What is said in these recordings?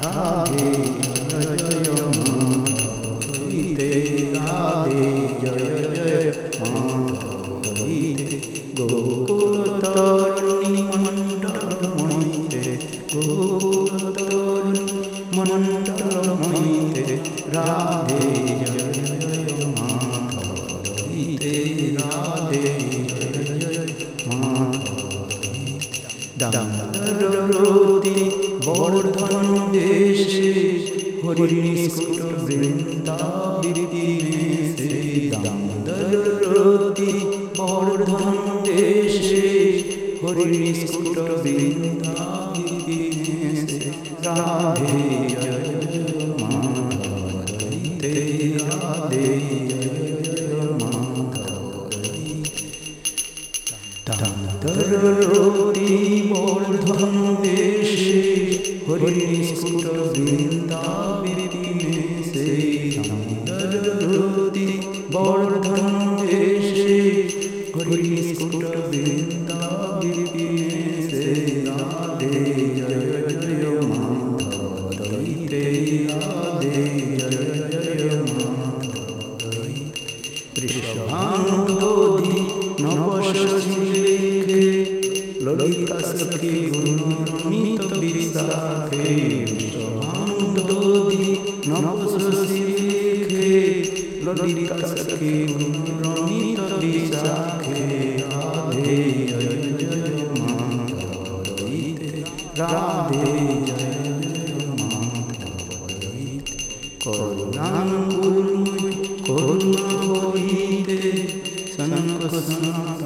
राधे जय गीते राधे जय जय गीते गोकुलतरुणी मण्डलमयिते गोकुलतरुणी मण्डलमयिते राधे जय जय गीते राधे जय जय माधवी दम रोदी গোবর্ধন দেশে হরিণী স্কুল বৃন্দা বিদিনে দামোদরতি গোবর্ধন দেশে হরিণী স্কুল বৃন্দা। তরুতি মূর্ধন দেশে হরিস্কুট বৃন্দাবিতিনেশে তরুতি মূর্ধন দেশে হরিস্কুট বৃন্দাবিতিনেশে রাধে জয় জয় মাধব দৈতে রাধে सखी गुणी तबिसाखे तो चौहानोदी नवसुसीखे ललिता सखी गुणी तबिसाखे तो राधे जय जय माता राधे जय जय माता करुणान गुरु करुणा बोहिते सनक सना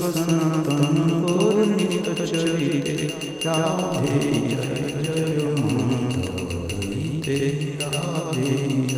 सनातन गौरनित राधे राधे